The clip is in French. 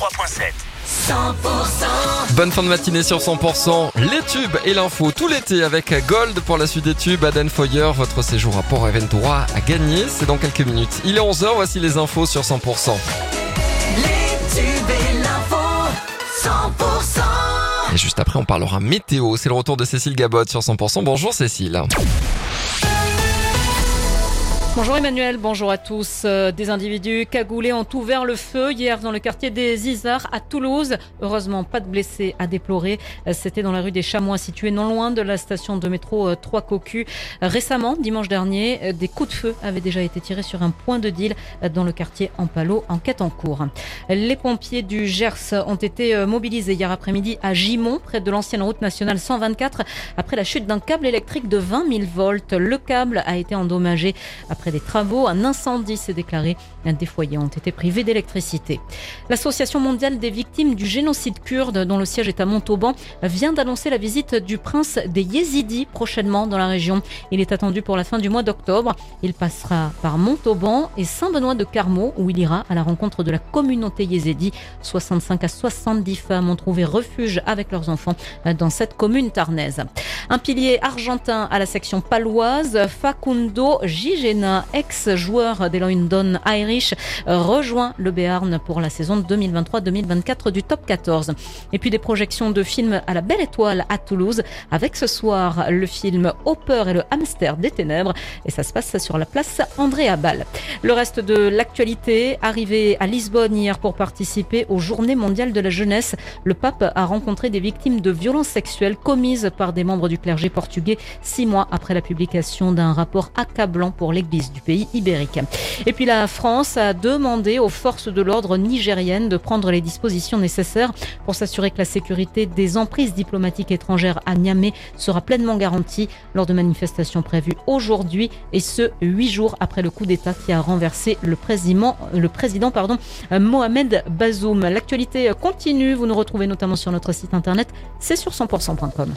103.7. 100% Bonne fin de matinée sur 100%. Les tubes et l'info tout l'été avec Gold pour la suite des tubes. Aden Foyer, votre séjour à Port Aventura a gagné. C'est dans quelques minutes. Il est 11h, voici les infos sur 100%. Les tubes et l'info 100% Et juste après, on parlera météo. C'est le retour de Cécile Gabot sur 100%. Bonjour Cécile. Bonjour Emmanuel, bonjour à tous. Euh, Des individus cagoulés ont ouvert le feu hier dans le quartier des Isards à Toulouse. Heureusement, pas de blessés à déplorer. Euh, C'était dans la rue des Chamois, située non loin de la station de métro euh, Trois Cocus. Récemment, dimanche dernier, euh, des coups de feu avaient déjà été tirés sur un point de deal euh, dans le quartier Ampalo. Enquête en cours. Les pompiers du Gers ont été euh, mobilisés hier après-midi à Gimont, près de l'ancienne route nationale 124, après la chute d'un câble électrique de 20 000 volts. Le câble a été endommagé des travaux. Un incendie s'est déclaré. Des foyers ont été privés d'électricité. L'Association mondiale des victimes du génocide kurde, dont le siège est à Montauban, vient d'annoncer la visite du prince des Yézidis prochainement dans la région. Il est attendu pour la fin du mois d'octobre. Il passera par Montauban et Saint-Benoît de Carmaux, où il ira à la rencontre de la communauté yézidi. 65 à 70 femmes ont trouvé refuge avec leurs enfants dans cette commune tarnaise. Un pilier argentin à la section paloise, Facundo Gigena, ex-joueur des London Irish, rejoint le Béarn pour la saison 2023-2024 du top 14. Et puis des projections de films à la Belle Étoile à Toulouse, avec ce soir le film Hopper et le hamster des ténèbres. Et ça se passe sur la place André Abal. Le reste de l'actualité, arrivé à Lisbonne hier pour participer aux Journées mondiales de la jeunesse, le pape a rencontré des victimes de violences sexuelles commises par des membres du clergé portugais six mois après la publication d'un rapport accablant pour l'église du pays ibérique. Et puis la France a demandé aux forces de l'ordre nigériennes de prendre les dispositions nécessaires pour s'assurer que la sécurité des emprises diplomatiques étrangères à Niamey sera pleinement garantie lors de manifestations prévues aujourd'hui et ce huit jours après le coup d'État qui a renversé le président, le président pardon, Mohamed Bazoum. L'actualité continue, vous nous retrouvez notamment sur notre site internet, c'est sur 100%.com.